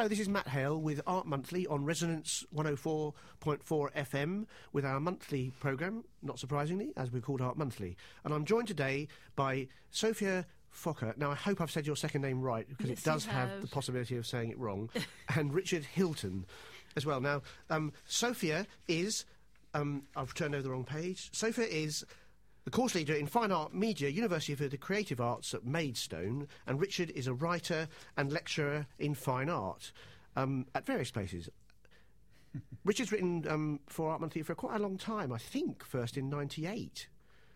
hello, this is Matt Hale with Art Monthly on Resonance 104.4 FM with our monthly programme, not surprisingly, as we're called Art Monthly. And I'm joined today by Sophia Phoca. Now, I hope I've said your second name right because Yes, it does have. have. the possibility of saying it wrong. and Richard Hylton as well. Now, um, Sophia is. Um, I've turned over the wrong page. Sophia is the course leader in Fine Art Media, University of the Creative Arts at Maidstone, and Richard is a writer and lecturer in fine art um, at various places. Richard's written um, for Art Monthly for quite a long time, I think, first in 98.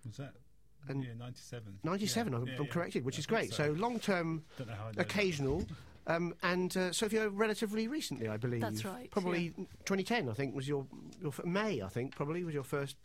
Was that? And- yeah, 97. 97, Yeah, I'm, yeah, I'm yeah. corrected, which I is great. So, long term, Don't know how I know occasional, um, and uh, Sophia, relatively recently, I believe. That's right, Probably yeah. 2010, I think, was your, your f- May, I think, probably was your first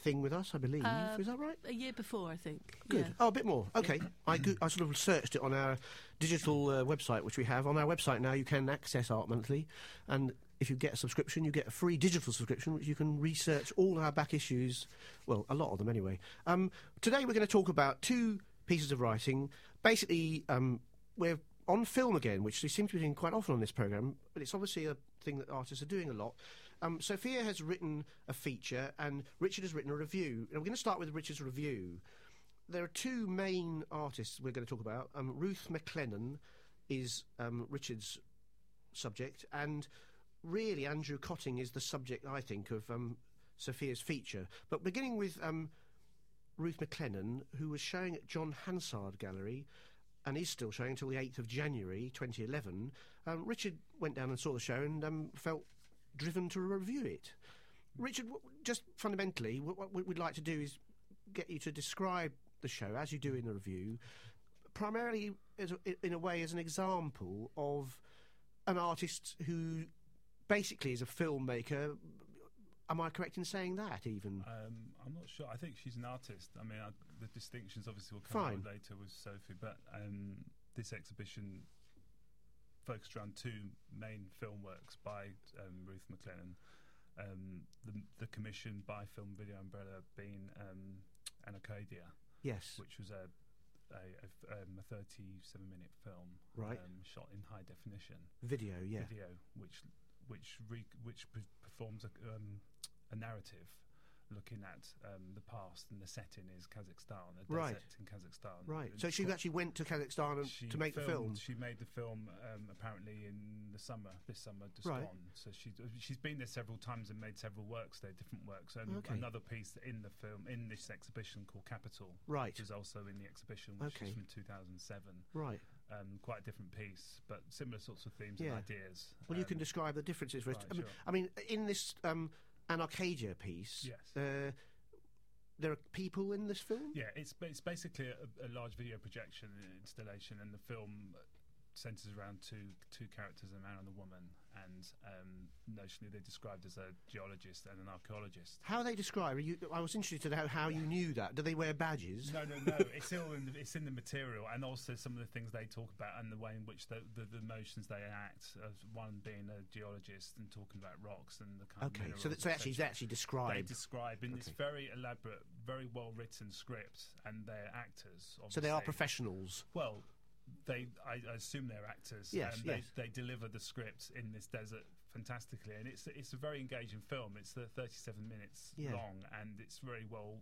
thing with us, I believe. Uh, is that right? A year before, I think. Good. Yeah. Oh, a bit more. Okay. I, go- I sort of searched it on our digital uh, website, which we have. On our website now, you can access Art Monthly, and if you get a subscription, you get a free digital subscription, which you can research all our back issues. Well, a lot of them anyway. Um, today, we're going to talk about two pieces of writing. Basically, um, we're on film again, which we seem to be doing quite often on this programme, but it's obviously a thing that artists are doing a lot. Um, Sophia has written a feature, and Richard has written a review. And we're going to start with Richard's review. There are two main artists we're going to talk about. Um, Ruth Maclennan is um, Richard's subject, and really Andrew Kötting is the subject, I think, of um, Sophia's feature. But beginning with um, Ruth Maclennan, who was showing at John Hansard Gallery and is still showing until the 8th of January 2011, um, Richard went down and saw the show and um, felt driven to review it. Richard, just fundamentally, what, we'd like to do is get you to describe the show as you do in the review, primarily as a, in a way as an example of an artist who basically is a filmmaker. Am I correct in saying that? Even Um, I'm not sure. I think she's an artist. I mean, I, the distinctions obviously will come Fine. later with Sophie, but um, this exhibition focused around two main film works by um, Ruth Maclennan. Um, the, the commission by Film Video Umbrella being um, Anarcadia, yes, which was a a, a, um, a 37 minute film Right. um, shot in high definition. video. Yeah, video, which which re, which performs a, um, a narrative looking at um, the past, and the setting is Kazakhstan, a Right. desert in Kazakhstan. right. So she actually went to Kazakhstan she to make the film. She made the film um, apparently in the summer, this summer just Right. gone. So she she's been there several times and made several works there, different works. And Okay. another piece in the film in this exhibition called Capital, Right. which is also in the exhibition, which Okay. is from 2007. Right. Um, quite a different piece, but similar sorts of themes Yeah. and ideas. Well, you Um, can describe the differences for right, I, mean, sure. I mean, in this um, Anarcadia piece, Yes. uh, there are people in this film. Yeah, it's it's basically a, a large video projection installation, and the film centres around two two characters, a man and a woman, and um, notionally they're described as a geologist and an archaeologist. How are they described? Are you, I was interested to know how you knew that. Do they wear badges? No, no, no. It's all in the, it's in the material, and also some of the things they talk about, and the way in which the the, the motions they enact. As one being a geologist and talking about rocks and the kind of Okay, so, so actually, etc. actually they describe. in this very elaborate, very well written script, and they're actors. so they are professionals. Well, they I, I assume they're actors. Yes, and yes. They, they deliver the script in this desert fantastically, and it's it's a very engaging film. It's uh, 37 minutes Yeah. long, and it's very well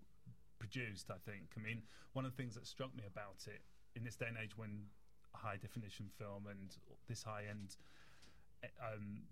produced. I think. I mean, one of the things that struck me about it in this day and age when high definition film and this high end um,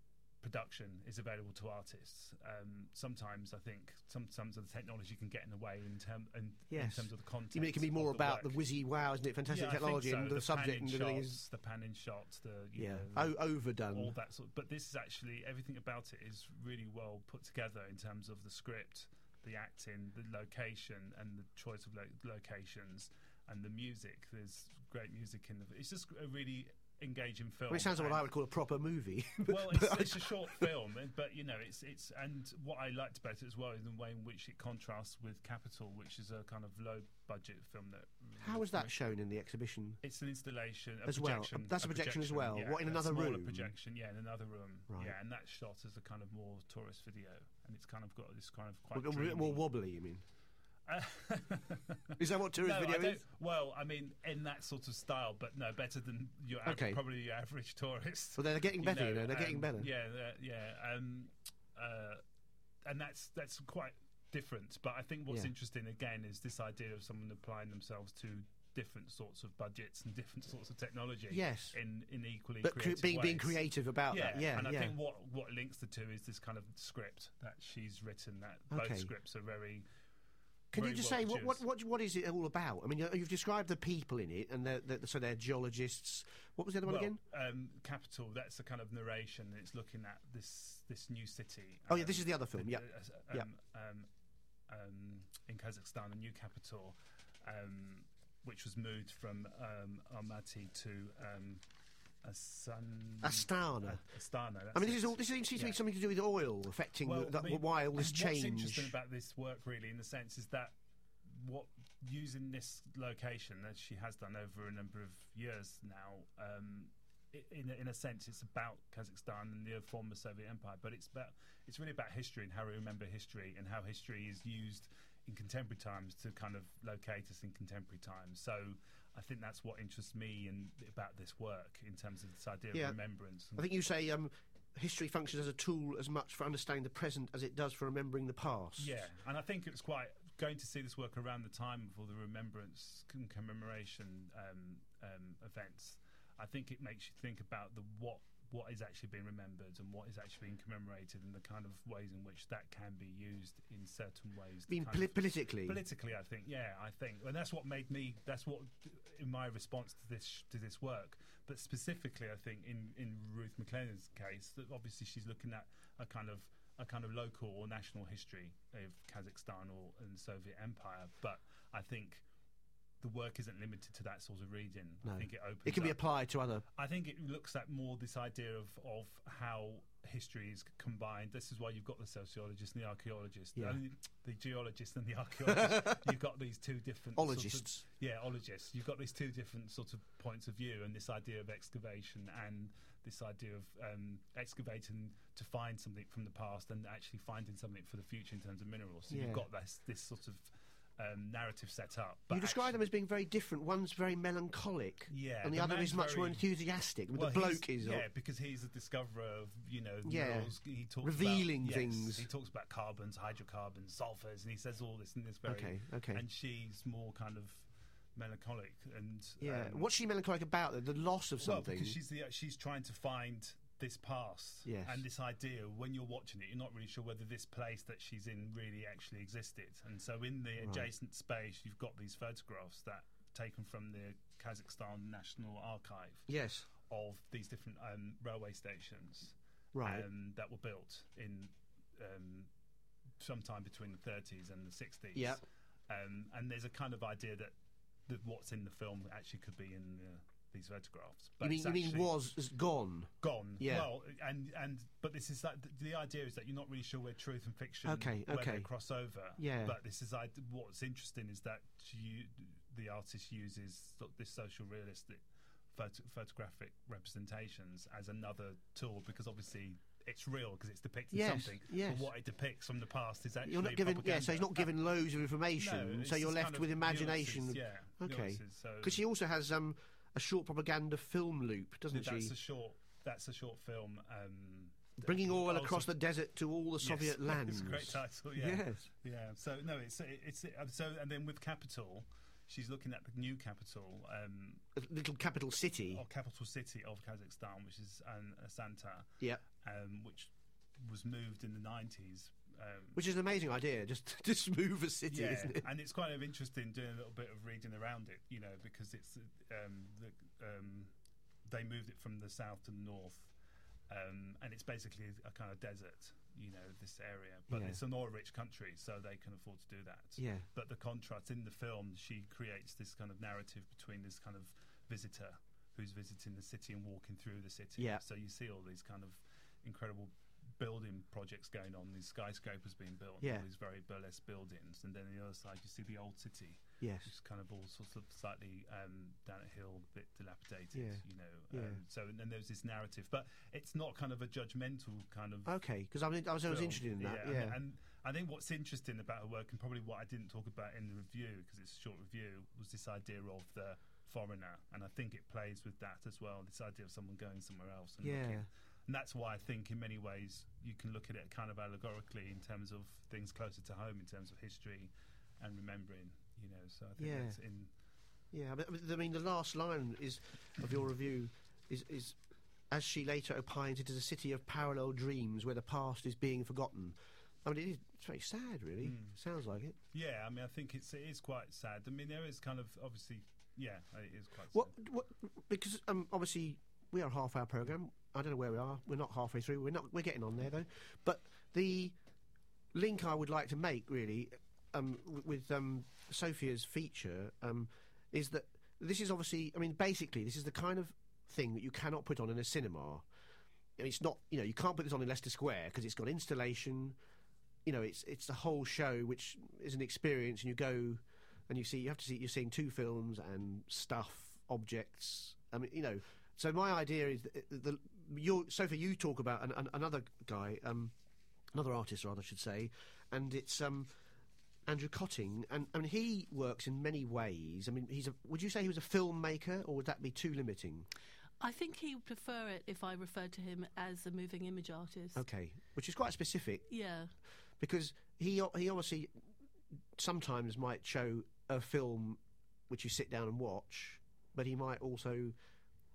production is available to artists. Um, sometimes I think sometimes the technology can get in the way in, term, in, Yes. in terms of the content. You mean it can be more of about the work. whizzy wow, isn't it? Fantastic Yeah, technology so. and the, subject panning and everything shots, is the panning shots, the you yeah know, o- overdone. all that sort. Of, But this is actually everything about it is really well put together in terms of the script, the acting, the location, and the choice of lo- locations, and the music. There's great music in the. It's just a really engaging film. Well, it sounds like what I would call a proper movie. well, it's, it's a short film, but you know, it's it's and what I liked about it as well is the way in which it contrasts with Capital, which is a kind of low budget film that. How was that shown in the exhibition? It's an installation a As well. That's a projection as well. yeah, What, in a another room? projection, yeah, in another room, Right. yeah, and that's shot as a kind of more tourist video, and it's kind of got this kind of A quite bit more wobbly, you mean? Is that what tourist no, video is? Well, I mean, in that sort of style, but no, better than your av- Okay. probably your average tourist. Well, they're getting you better. You know, they're um, getting better. Yeah, yeah, um, uh, and that's that's quite different. But I think what's Yeah. interesting again is this idea of someone applying themselves to different sorts of budgets and different sorts of technology. Yes. in in equally But creative being being ways. creative about Yeah, that. Yeah, and I yeah. think what what links the two is this kind of script that she's written. That Okay. both scripts are very. Can you just well say what, what what what is it all about? I mean, you- you've described the people in it, and they're, they're, so they're geologists. What was the other one again? Um, Capital. That's the kind of narration. It's looking at this this new city. Oh, yeah, um, this is the other film, yeah. uh, Yeah. um, um, um, in Kazakhstan, a new capital, um, which was moved from um, Almaty to um, Asan- Astana. Astana. I mean, this is all. This seems to be something to do with oil affecting Well, the, I mean, why all this change. What's interesting about this work, really, in the sense, is that what using this location, as she has done over a number of years now, um, in a, in a sense, it's about Kazakhstan and the former Soviet Empire, but it's about it's really about history and how we remember history and how history is used in contemporary times to kind of locate us in contemporary times. So. I think that's what interests me in, about this work in terms of this idea Yeah. of remembrance. I think you say um, history functions as a tool as much for understanding the present as it does for remembering the past. Yeah, and I think it's quite going to see this work around the time of all the remembrance and commemoration um, um, events. I think it makes you think about the what what is actually being remembered and what is actually being commemorated, and the kind of ways in which that can be used in certain ways. to Being poli- of- politically. politically, I think, yeah, I think, and that's what made me. That's what, in my response to this to this work, but specifically, I think in in Ruth Maclennan's case, that obviously she's looking at a kind of a kind of local or national history of Kazakhstan or and Soviet Empire, but I think. The work isn't limited to that sort of region. No. I think it opens. it can be applied to other. I think it looks at more this idea of, of how history is combined. This is why you've got the sociologist and the archaeologist, Yeah. the geologist and the archaeologist. you've got these two different sort of- Ologists. yeah, ologists. You've got these two different sort of points of view, and this idea of excavation and this idea of um, excavating to find something from the past and actually finding something for the future in terms of minerals. So Yeah. you've got this this sort of um, narrative set up. you describe them as being very different. One's very melancholic, Yeah, and the, the other is much more enthusiastic. Well, the bloke is. yeah, because he's a discoverer of you know Yeah. minerals. He talks Revealing about, things. Yes, he talks about carbons, hydrocarbons, sulfurs, and he says all this in this very. Okay, okay. And she's more kind of melancholic and yeah. um, What's she melancholic about? The, the loss of well, something. because she's the she's trying to find this past Yes. and this idea. When you're watching it, you're not really sure whether this place that she's in really actually existed. And so, in the Right. adjacent space, you've got these photographs that taken from the Kazakhstan National Archive yes. of these different um, railway stations Right. um, that were built in um, sometime between the 30s and the 60s. Yep. Um, and there's a kind of idea that, what's in the film actually could be in uh, these photographs. you mean you mean was is gone? gone. Yeah. Well, and and but this is that the, idea is that you're not really sure where truth and fiction Okay, where okay. they cross over. Yeah. But this is I, what's interesting is that you, the artist uses this social realistic photo, photographic representations as another tool because obviously it's real because it's depicting Yes, something. yes. But what it depicts from the past is actually You're not given. Yeah, so he's not given loads of information. it's so you're left with imagination. nuances, yeah. Okay. nuances, so- Because she also has um, a short propaganda film loop, doesn't it? that's she? a short. That's a short film. Um, Bringing oil across the desert to all the Soviet Yes, lands. It's a great title. Yeah. Yes. Yeah. So no, it's it's uh, so and then with capital, she's looking at the new capital, um, A little capital city. or capital city of Kazakhstan, which is um, Astana, Yeah. um, which was moved in the nineties. Um, Which is an amazing idea, just just move a city, yeah, isn't it? and it's kind of interesting doing a little bit of reading around it, you know, because it's um, the, um, they moved it from the south to the north, um, and it's basically a kind of desert, you know, this area. But Yeah. it's an oil-rich country, so they can afford to do that. Yeah. But the contrast in the film, she creates this kind of narrative between this kind of visitor who's visiting the city and walking through the city. Yeah. So you see all these kind of incredible building projects going on, these skyscrapers being built, Yeah. all these very burlesque buildings, and then on the other side you see the old city Yes. It's kind of all sorts of slightly um, down a hill, bit dilapidated, Yeah. you know. Yeah. Um, so and then there's this narrative, but it's not kind of a judgmental kind of. Okay, because I, mean, I was, I was interested in that. I Yeah. mean, and I think what's interesting about her work, and probably what I didn't talk about in the review because it's a short review, was this idea of the foreigner, and I think it plays with that as well. This idea of someone going somewhere else and Yeah. looking. And that's why I think, in many ways, you can look at it kind of allegorically in terms of things closer to home, in terms of history and remembering. You know, so I think Yeah. it's in Yeah, I mean, the last line is of your review is, is as she later opines, it is a city of parallel dreams where the past is being forgotten. I mean, it is, it's very sad, really. Mm. Sounds like it. Yeah, I mean, I think it's it is quite sad. I mean, there is kind of obviously, yeah, it is quite. What? sad. What? Because um, obviously we are half our program. I don't know where we are. We're not halfway through. We're not. We're getting on there though. But the link I would like to make really um, with um, Sophia's feature um, is that this is obviously. I mean, basically, this is the kind of thing that you cannot put on in a cinema. I mean, it's not. You know, you can't put this on in Leicester Square because it's got installation. You know, it's it's the whole show, which is an experience, and you go and you see you have to see you're seeing two films and stuff, objects. I mean, you know. So my idea is that the, the your Sophie, you talk about an, an, another guy, um, another artist, rather, I should say, and it's um, Andrew Kötting, and I mean he works in many ways. I mean, he's a. Would you say he was a filmmaker, or would that be too limiting? I think he would prefer it if I referred to him as a moving image artist. Okay, which is quite specific Yeah. because he he obviously sometimes might show a film which you sit down and watch, but he might also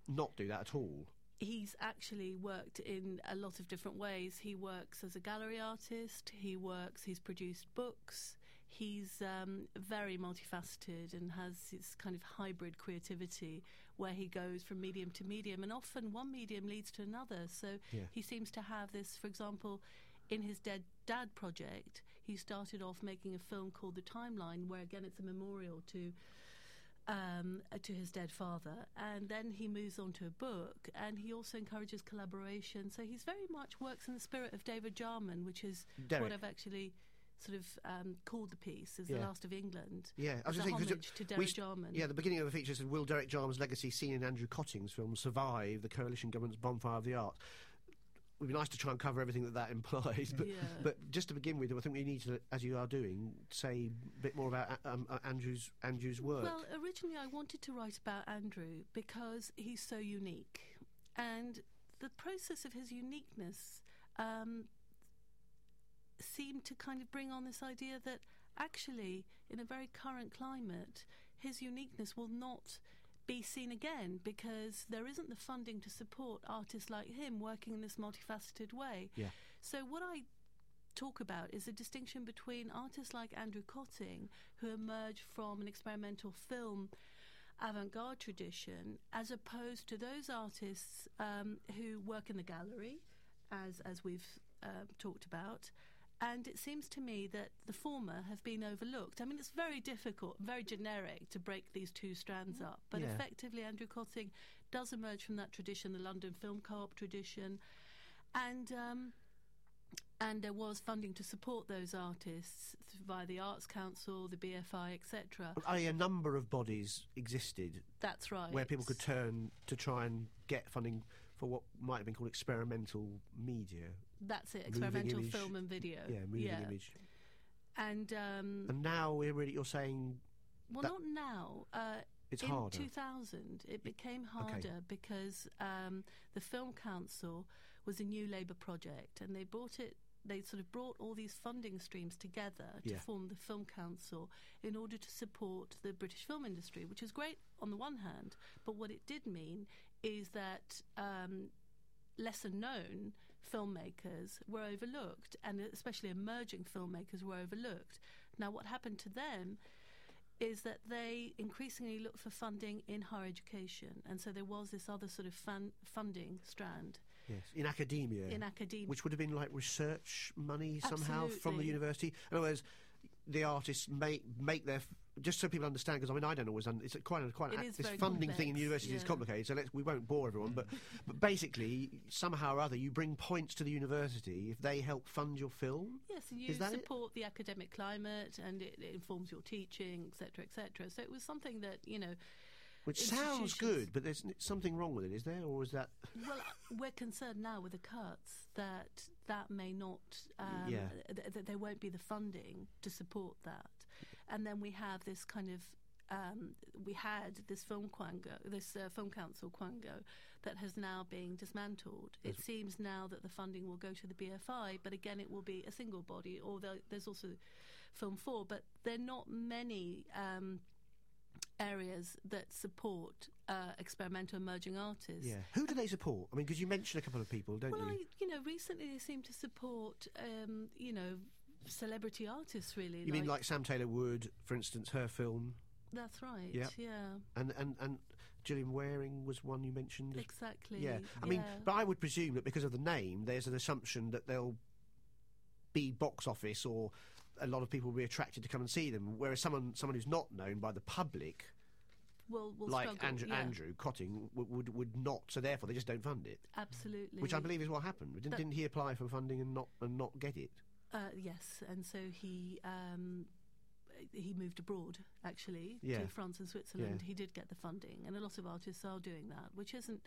not do that at all. He's actually worked in a lot of different ways. He works as a gallery artist, he works, he's produced books. He's um, very multifaceted and has this kind of hybrid creativity where he goes from medium to medium, and often one medium leads to another. So Yeah. he seems to have this, for example, in his Dead Dad project, he started off making a film called The Timeline, where again it's a memorial to um, to his dead father, and then he moves on to a book, and he also encourages collaboration. So he's very much works in the spirit of David Jarman, which is Derek. what I've actually sort of um, called the piece, is the last of England. Yeah, I was just thinking to we Derek st- Jarman. Yeah, the beginning of the feature said, "Will Derek Jarman's legacy, seen in Andrew Kötting's film, survive the coalition government's bonfire of the arts?" It would be nice to try and cover everything that that implies, but Yeah. but just to begin with, I think we need to, as you are doing, say a bit more about um, uh, Andrew's Andrew's work. Well, originally I wanted to write about Andrew because he's so unique, and the process of his uniqueness um, seemed to kind of bring on this idea that actually, in a very current climate, his uniqueness will not be seen again because there isn't the funding to support artists like him working in this multifaceted way. Yeah. So what I talk about is a distinction between artists like Andrew Kötting, who emerge from an experimental film avant-garde tradition, as opposed to those artists um, who work in the gallery, as as we've uh, talked about. And it seems to me that the former have been overlooked. I mean, it's very difficult, very generic to break these two strands up. But Yeah. effectively, Andrew Kötting does emerge from that tradition, the London Film Co-op tradition, and um, and there was funding to support those artists via the Arts Council, the BFI, etc. I, a number of bodies existed That's right. where people could turn to try and get funding for what might have been called experimental media. That's it. Experimental image. film and video. Yeah, moving image. And um, And now we're really, you're saying well, not now. Uh, it's in harder. 2000, it became harder because um, the Film Council was a new Labour project, and they brought it. They sort of brought all these funding streams together to Yeah. form the Film Council in order to support the British film industry, which is great on the one hand, but what it did mean is that um, lesser known filmmakers were overlooked, and especially emerging filmmakers were overlooked. Now, what happened to them is that they increasingly looked for funding in higher education, and so there was this other sort of fun- funding strand Yes, in academia. in academia. which would have been like research money somehow from the university. In other words, the artists make make their. Just so people understand, because I mean I don't always. Un- it's quite a, quite It a, is this funding thing in complex, universities is complicated. So let's we won't bore everyone, but but basically somehow or other you bring points to the university if they help fund your film. Yes, and you Is that it? support the academic climate, and it, it informs your teaching, etc., etc. So it was something that you know. Which sounds good, but there's something wrong with it, is there, or is that? Well, we're concerned now with the cuts that that may not, um, Yeah. th- th- there won't be the funding to support that, and then we have this kind of. Um, we had this film quango, this uh, film council quango, that has now been dismantled. It seems now that the funding will go to the BFI, but again, it will be a single body. Or there's also Film Four, but there are not many um, areas that support uh, experimental emerging artists. Yeah. Who do they support? I mean, because you mentioned a couple of people, don't Well, you? I, you know, recently they seem to support, um, you know, celebrity artists. Really, you mean like Sam Taylor Wood, for instance, her film, that's right. Yeah. Yeah, and and and Gillian Wearing was one you mentioned. exactly. Yeah, I mean, but I would presume that because of the name, there's an assumption that they'll be box office or a lot of people will be attracted to come and see them. Whereas someone someone who's not known by the public, will will like struggle. Andrew, yeah, Andrew Kötting, would, would would not. So therefore, they just don't fund it. absolutely. Which I believe is what happened. Didn't, That- didn't he apply for funding and not and not get it? Uh, yes, and so he. Um, he moved abroad, actually, Yeah. to France and Switzerland. Yeah. He did get the funding, and a lot of artists are doing that, which isn't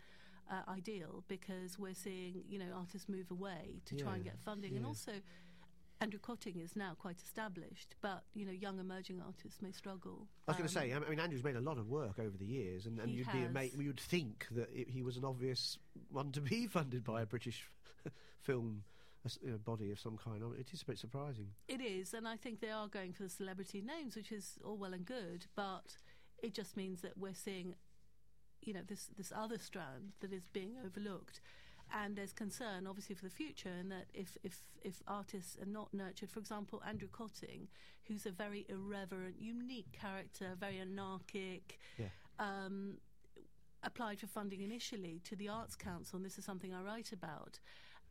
uh, ideal because we're seeing, you know, artists move away to try and get funding, and also Andrew Kötting is now quite established, but you know, young emerging artists may struggle. I was going to Um, say, I mean, Andrew's made a lot of work over the years, and, and you'd be ama- has. you'd think that it, he was an obvious one to be funded by a British film a you know, body of some kind. It is a bit surprising. It is, and I think they are going for the celebrity names, which is all well and good, but it just means that we're seeing, you know, this this other strand that is being overlooked. And there's concern, obviously, for the future, and that if, if, if artists are not nurtured, for example, Andrew Kötting, who's a very irreverent, unique character, very anarchic, Yeah. um, applied for funding initially to the Arts Council, and this is something I write about.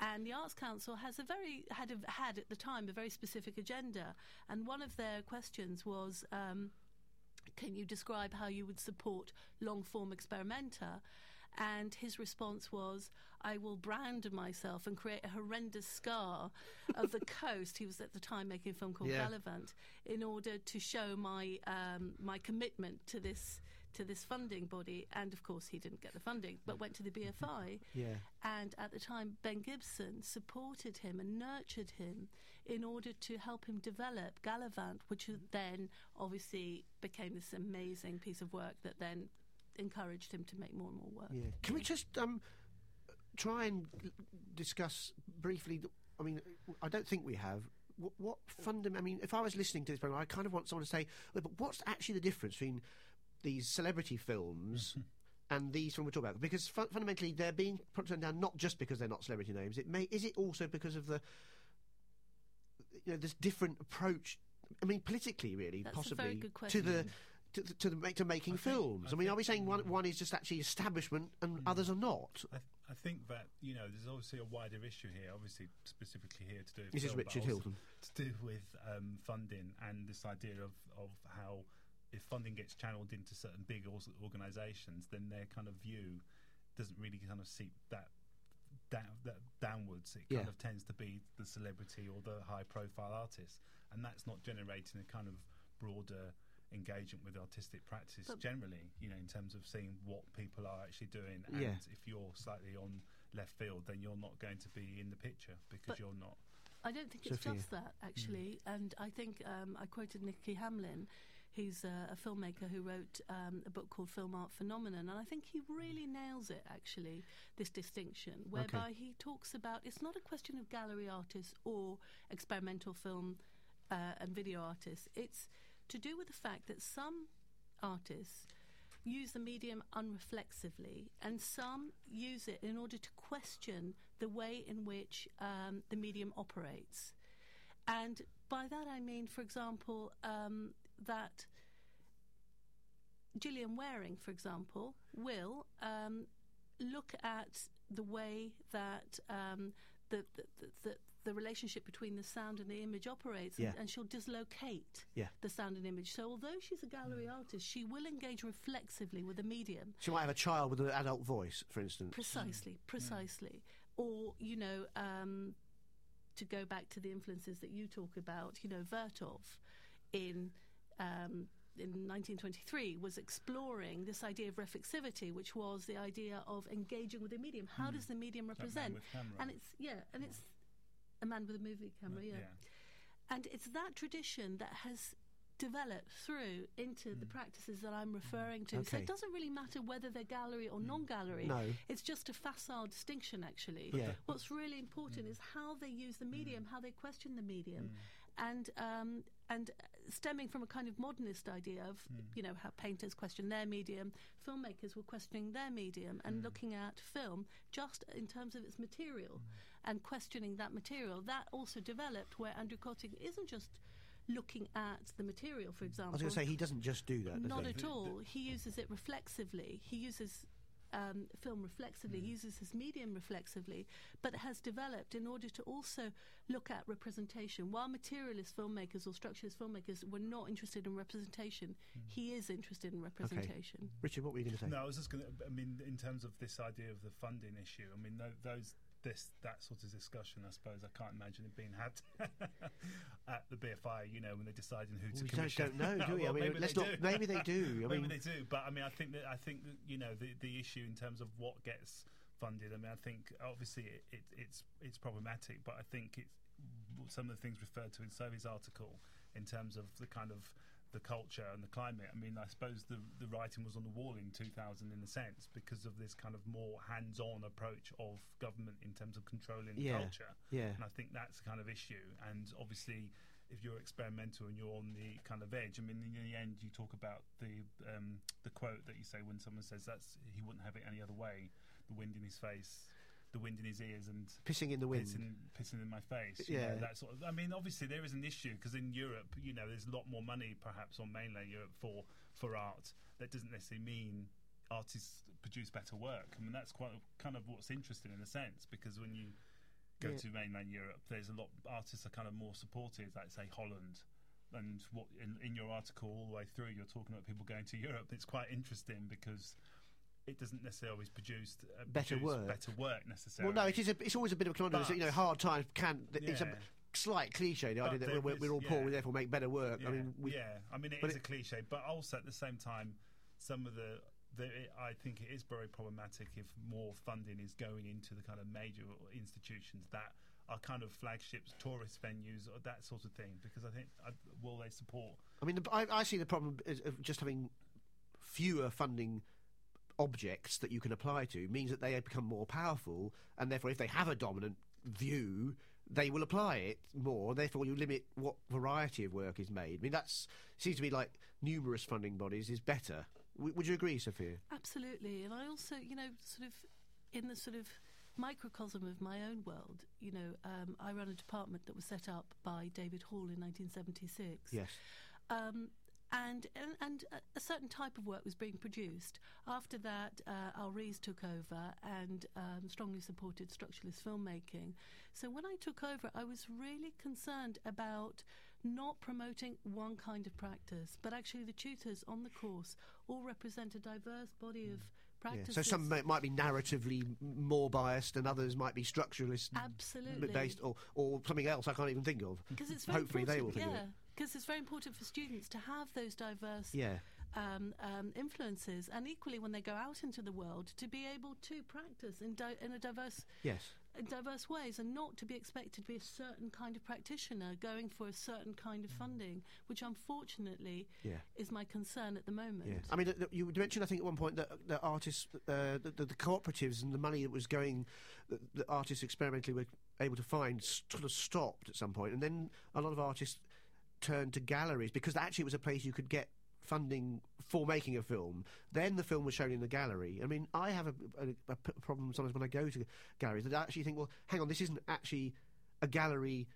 And the Arts Council has a very had a, had at the time a very specific agenda, and one of their questions was. Um, can you describe how you would support long form experimenta? And his response was, I will brand myself and create a horrendous scar of the coast. He was at the time making a film called Yeah. Gallivant in order to show my um, my commitment to this to this funding body. And of course, he didn't get the funding, but went to the BFI. Yeah. And at the time, Ben Gibson supported him and nurtured him in order to help him develop Gallivant, which then obviously became this amazing piece of work that then encouraged him to make more and more work. Yeah. Can we just um, try and discuss briefly? The, I mean, I don't think we have. What, what fundam- I mean, if I was listening to this program, I kind of want someone to say, "Well, but what's actually the difference between these celebrity films and these films we're talking about? Because fun- fundamentally, they're being put down not just because they're not celebrity names. It may is it also because of the you know this different approach. I mean, politically, really, That's a possibly very good to the question. to, the- to the to making I think- films. I, I mean, are we saying one one is just actually establishment and others are not? I, th- I think that you know there's obviously a wider issue here. Obviously, specifically here to do. With This is film, but Richard Hylton. To do with um, funding and this idea of of how if funding gets channeled into certain big organisations, then their kind of view doesn't really kind of seep that. Down, that downwards, it kind Yeah. of tends to be the celebrity or the high-profile artist, and that's not generating a kind of broader engagement with artistic practice But- generally. You know, in terms of seeing what people are actually doing, and Yeah. if you're slightly on left field, then you're not going to be in the picture because But- you're not. I don't think it's just that, actually. And I think um, I quoted Nicky Hamlyn, who's uh, a filmmaker who wrote um, a book called Film Art Phenomena. And I think he really nails it, actually, this distinction, whereby he talks about it's not a question of gallery artists or experimental film uh, and video artists. It's to do with the fact that some artists use the medium unreflexively, and some use it in order to question the way in which um, the medium operates. And by that I mean, for example, um, that Gillian Wearing, for example, will um, look at the way that um, the, the, the, the relationship between the sound and the image operates, Yeah. and, and she'll dislocate Yeah. the sound and image. So, although she's a gallery artist, she will engage reflexively with the medium. She might have a child with an adult voice, for instance. Precisely, precisely. Or, you know, um, to go back to the influences that you talk about, you know, Vertov in. Um, in 1923, was exploring this idea of reflexivity, which was the idea of engaging with the medium. How does the medium represent? And it's yeah, and it's a man with a movie camera, yeah. And it's that tradition that has developed through into the practices that I'm referring to. So it doesn't really matter whether they're gallery or non-gallery. No. It's just a facile distinction, actually. Yeah. What's really important is how they use the medium, how they question the medium, and um, and stemming from a kind of modernist idea of hmm. you know how painters question their medium, filmmakers were questioning their medium and hmm. looking at film just in terms of its material hmm. and questioning that material. That also developed where Andrew Kötting isn't just looking at the material, for example. I was going to say he doesn't just do that. Not at all. He uses it reflexively. He uses um, film reflexively. He uses his medium reflexively, but has developed in order to also look at representation. While materialist filmmakers or structuralist filmmakers were not interested in representation, he is interested in representation. Richard, what were you going to say? No, I was just going to. I mean, in terms of this idea of the funding issue, I mean, those this that sort of discussion, I suppose, I can't imagine it being had at the BFI. You know, when they're deciding who to we don't, commission. don't know, do we? Well, I mean, maybe let's they not. do. Maybe they do. I maybe mean, they do, but I mean, I think that I think that you know the the issue in terms of what gets funded. I mean, I think obviously it, it, it's it's problematic, but I think it's some of the things referred to in Sophie's article in terms of the kind of the culture and the climate. I mean, I suppose the the writing was on the wall in 2000 in a sense because of this kind of more hands-on approach of government in terms of controlling Yeah, culture. yeah. And I think that's the kind of issue. And obviously, if you're experimental and you're on the kind of edge, I mean, in the end, you talk about the um, the quote that you say when someone says that's he wouldn't have it any other way. The wind in his face, the wind in his ears, and pissing in the wind. pissing, pissing in my face. you Yeah. know, that sort of. I mean, obviously there is an issue because in Europe, you know, there's a lot more money perhaps on mainland Europe for for art. That doesn't necessarily mean artists produce better work. I mean, that's quite kind of what's interesting in a sense because when you go Yeah. to mainland Europe, there's a lot artists are kind of more supported. Like say Holland. And what in, in your article all the way through, you're talking about people going to Europe. It's quite interesting because it doesn't necessarily always produce uh, Better produce work. better work necessarily. well, no, it is. A, it's always a bit of a conundrum. You know, hard times can. It's a slight cliche. The But idea that we're, is- we're all poor, yeah. we therefore make better work. Yeah, I mean, we, yeah. I mean, it is it- a cliche, but also at the same time, some of the, the it, I think it is very problematic if more funding is going into the kind of major institutions that are kind of flagships, tourist venues, or that sort of thing. Because I think uh, will they support? I mean, the, I, I see the problem of just having fewer funding objects that you can apply to means that they become more powerful, and therefore, if they have a dominant view, they will apply it more. Therefore, you limit what variety of work is made. I mean, that's seems to me like numerous funding bodies is better. W- would you agree, Sophia? Absolutely. And I also, you know, sort of in the sort of microcosm of my own world, you know, um, I run a department that was set up by David Hall in 1976. Yes. Um, and, and and a- certain type of work was being produced. After that, uh, Al Rees took over and um, strongly supported structuralist filmmaking. So when I took over, I was really concerned about not promoting one kind of practice, but actually the tutors on the course all represent a diverse body of Yeah. So some may, might be narratively more biased, and others might be structuralist Absolutely. based, or, or something else I can't even think of. because it's very Hopefully, they will think yeah, of it. because it's very important for students to have those diverse Yeah. um, um, influences, and equally when they go out into the world, to be able to practice in, di- in a diverse Yes. In diverse ways, and not to be expected to be a certain kind of practitioner going for a certain kind of funding, which unfortunately Yeah. is my concern at the moment. Yeah. I mean, you mentioned, I think, at one point that, that artists, uh, the, the, the cooperatives and the money that was going, that, that artists experimentally were able to find, sort of stopped at some point, and then a lot of artists turned to galleries because actually it was a place you could get funding for making a film. Then the film was shown in the gallery. I mean, I have a problem sometimes when I go to galleries that I actually think, well, hang on, this isn't actually a gallery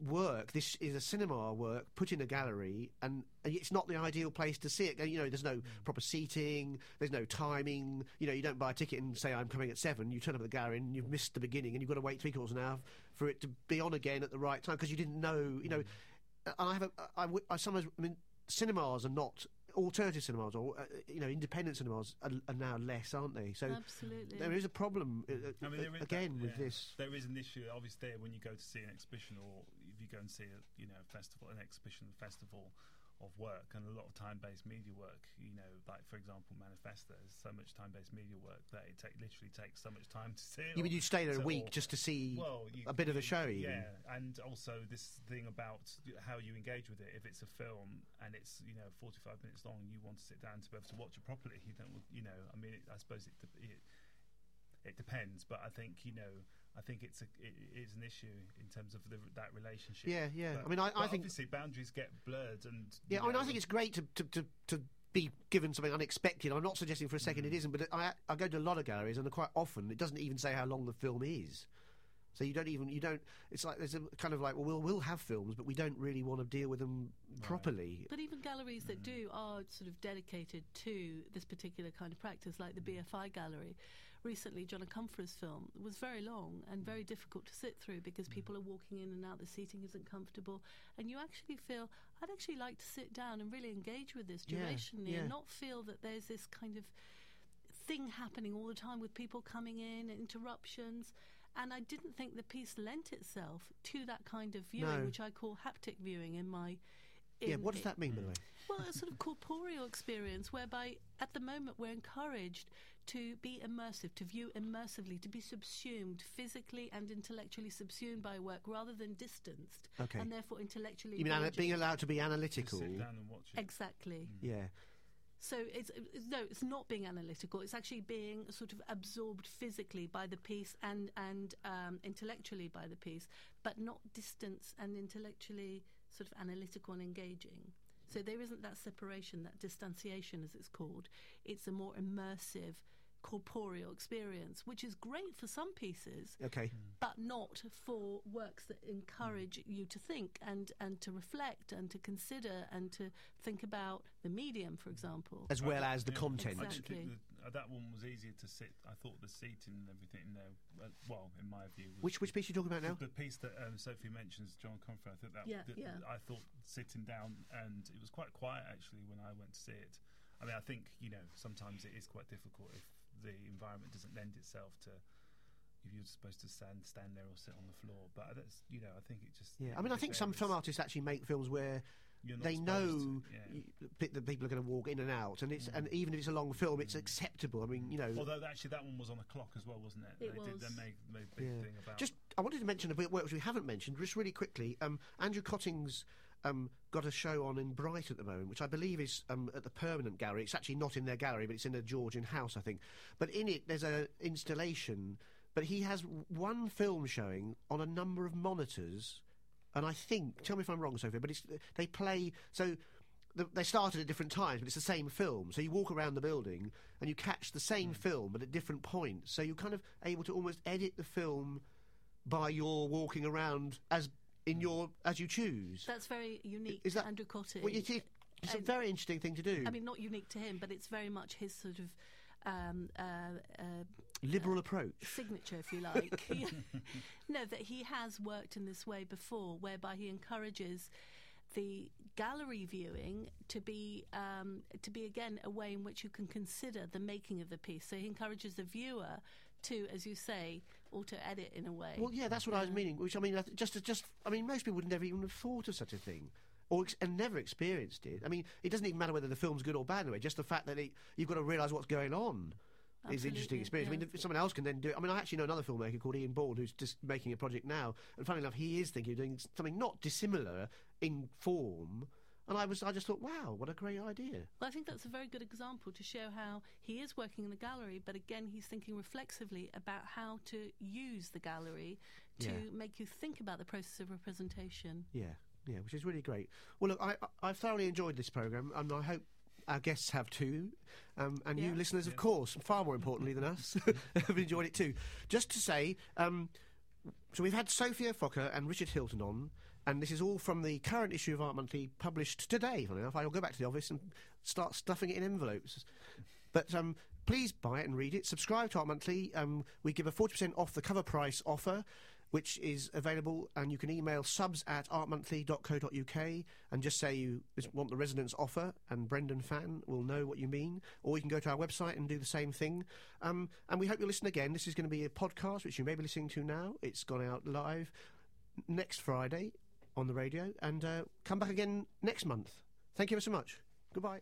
work. This is a cinema work put in a gallery, and, it's not the ideal place to see it. You know, there's no mm. proper seating, there's no timing. You know, you don't buy a ticket and say I'm coming at seven. You turn up at the gallery and you've missed the beginning, and you've got to wait three quarters of an hour for it to be on again at the right time because you didn't know. You know, mm. and I have a, I, I, I sometimes I mean cinemas are not alternative cinemas or uh, you know independent cinemas are, are now less, aren't they? So Absolutely. there is a problem uh, I mean, there is again that- with this. There is an issue, obviously, when you go to see an exhibition or if you go and see a you know festival, an exhibition festival of work, and a lot of time-based media work. You know, like for example, Manifesta is so much time-based media work that it take, literally takes so much time to see. You mean you stay there a week just to see well, you- a bit of a you- show? Even? Yeah, and also this thing about how you engage with it. If it's a film and it's you know 45 minutes long, you want to sit down to be able to watch it properly. You don't, you know. I mean, it, I suppose it, it it depends, but I think you know. I think it's a it is an issue in terms of the, that relationship. Yeah, yeah. But- I mean, I- I but think- obviously boundaries get blurred, and Yeah, you I mean, I think it's great to, to, to, to be given something unexpected. I'm not suggesting for a second it mm. isn't, but I, I go to a lot of galleries, and quite often it doesn't even say how long the film is. So you don't even you don't. It's like there's a kind of like well we'll we'll have films, but we don't really want to deal with them properly. But even galleries that mm. do are sort of dedicated to this particular kind of practice, like the mm. BFI gallery. Recently, John Akomfrah's film was very long and very mm. difficult to sit through because mm. people are walking in and out, the seating isn't comfortable, and you actually feel, I'd actually like to sit down and really engage with this Yeah, durationally yeah. and not feel that there's this kind of thing happening all the time with people coming in, interruptions. And I didn't think the piece lent itself to that kind of viewing, No. which I call haptic viewing in my. yeah, what does that mean, by the mm. way? well, a sort of corporeal experience whereby at the moment we're encouraged to be immersive, to view immersively, to be subsumed, physically and intellectually subsumed by work rather than distanced Okay. and therefore intellectually. You mean ana- being allowed to be just analytical? sit down and watch it. Exactly. Yeah, So it's, it's no, it's not being analytical. It's actually being sort of absorbed physically by the piece and and um, intellectually by the piece, but not distance and intellectually sort of analytical and engaging. So there isn't that separation, that distanciation, as it's called. It's a more immersive, corporeal experience, which is great for some pieces, okay. but not for works that encourage you to think and, and to reflect and to consider and to think about the medium, for example. As well as the Yeah. content. I didn't Exactly. think that, uh, that one was easier to sit. I thought the seating and everything in there, uh, well, in my view, Which which piece are you talking about now? The piece that um, Sophie mentions, John Akomfrah, I think that, Yeah, that- yeah. I thought sitting down and it was quite quiet actually when I went to see it. I mean, I think you know sometimes it is quite difficult if the environment doesn't lend itself to if you're supposed to stand stand there or sit on the floor. But that's you know I think it just Yeah, I mean, I think some film artists actually make films where they know to, yeah. y- bit that people are going to walk in and out, and it's and even if it's a long film, it's acceptable. I mean, you know, Although actually that one was on a clock as well, wasn't it? It they did. was. They made, made big Yeah. thing about. Just, I wanted to mention a bit which we haven't mentioned, just really quickly. Um, Andrew Kötting's um, got a show on in Bright at the moment, which I believe is um, at the Permanent Gallery. It's actually not in their gallery, but it's in a Georgian house, I think. But in it, there's an installation. But he has one film showing on a number of monitors, and I think, tell me if I'm wrong, Sophia, but it's they play so. the- They started at different times, but it's the same film. So you walk around the building and you catch the same film, but at different points. So you're kind of able to almost edit the film by your walking around as in your as you choose. That's very unique Is that- to Andrew Kötting. Well, it is, it's a very interesting thing to do. I mean, not unique to him, but it's very much his sort of um, uh, uh, Liberal approach. signature, if you like. no, that he has worked in this way before, whereby he encourages the gallery viewing to be um, to be again a way in which you can consider the making of the piece. So he encourages the viewer to, as you say, auto edit in a way. Well, yeah, that's what I was meaning. Which I mean, I th- just just I mean, most people would never even have thought of such a thing. Or ex- and never experienced it. I mean, it doesn't even matter whether the film's good or bad. Anyway, just the fact that it, you've got to realise what's going on is an interesting Absolutely, experience. I mean, if someone else can then do it. I mean, I actually know another filmmaker called Ian Bourne who's just making a project now, and funny enough, he is thinking of doing something not dissimilar in form. And I was, I just thought, wow, what a great idea. Well, I think that's a very good example to show how he is working in the gallery, but again, he's thinking reflexively about how to use the gallery to Yeah. make you think about the process of representation. Yeah, yeah, which is really great. Well, look, I, I- I've thoroughly enjoyed this program, and I hope our guests have too, um, and you listeners, of course, far more importantly than us, have enjoyed it too. Just to say. Um, so we've had Sophia Phoca and Richard Hylton on, and this is all from the current issue of Art Monthly, published today. Funny enough, I'll go back to the office and start stuffing it in envelopes. But um, please buy it and read it. Subscribe to Art Monthly. Um, we give a 40% off the cover price offer, which is available, and you can email subs at artmonthly.co.uk and just say you want the Resonance offer, and Brendan Fan will know what you mean. Or you can go to our website and do the same thing. Um, and we hope you listen again. This is going to be a podcast, which you may be listening to now. It's gone out live next Friday on the radio, and uh, come back again next month. Thank you so much. Goodbye.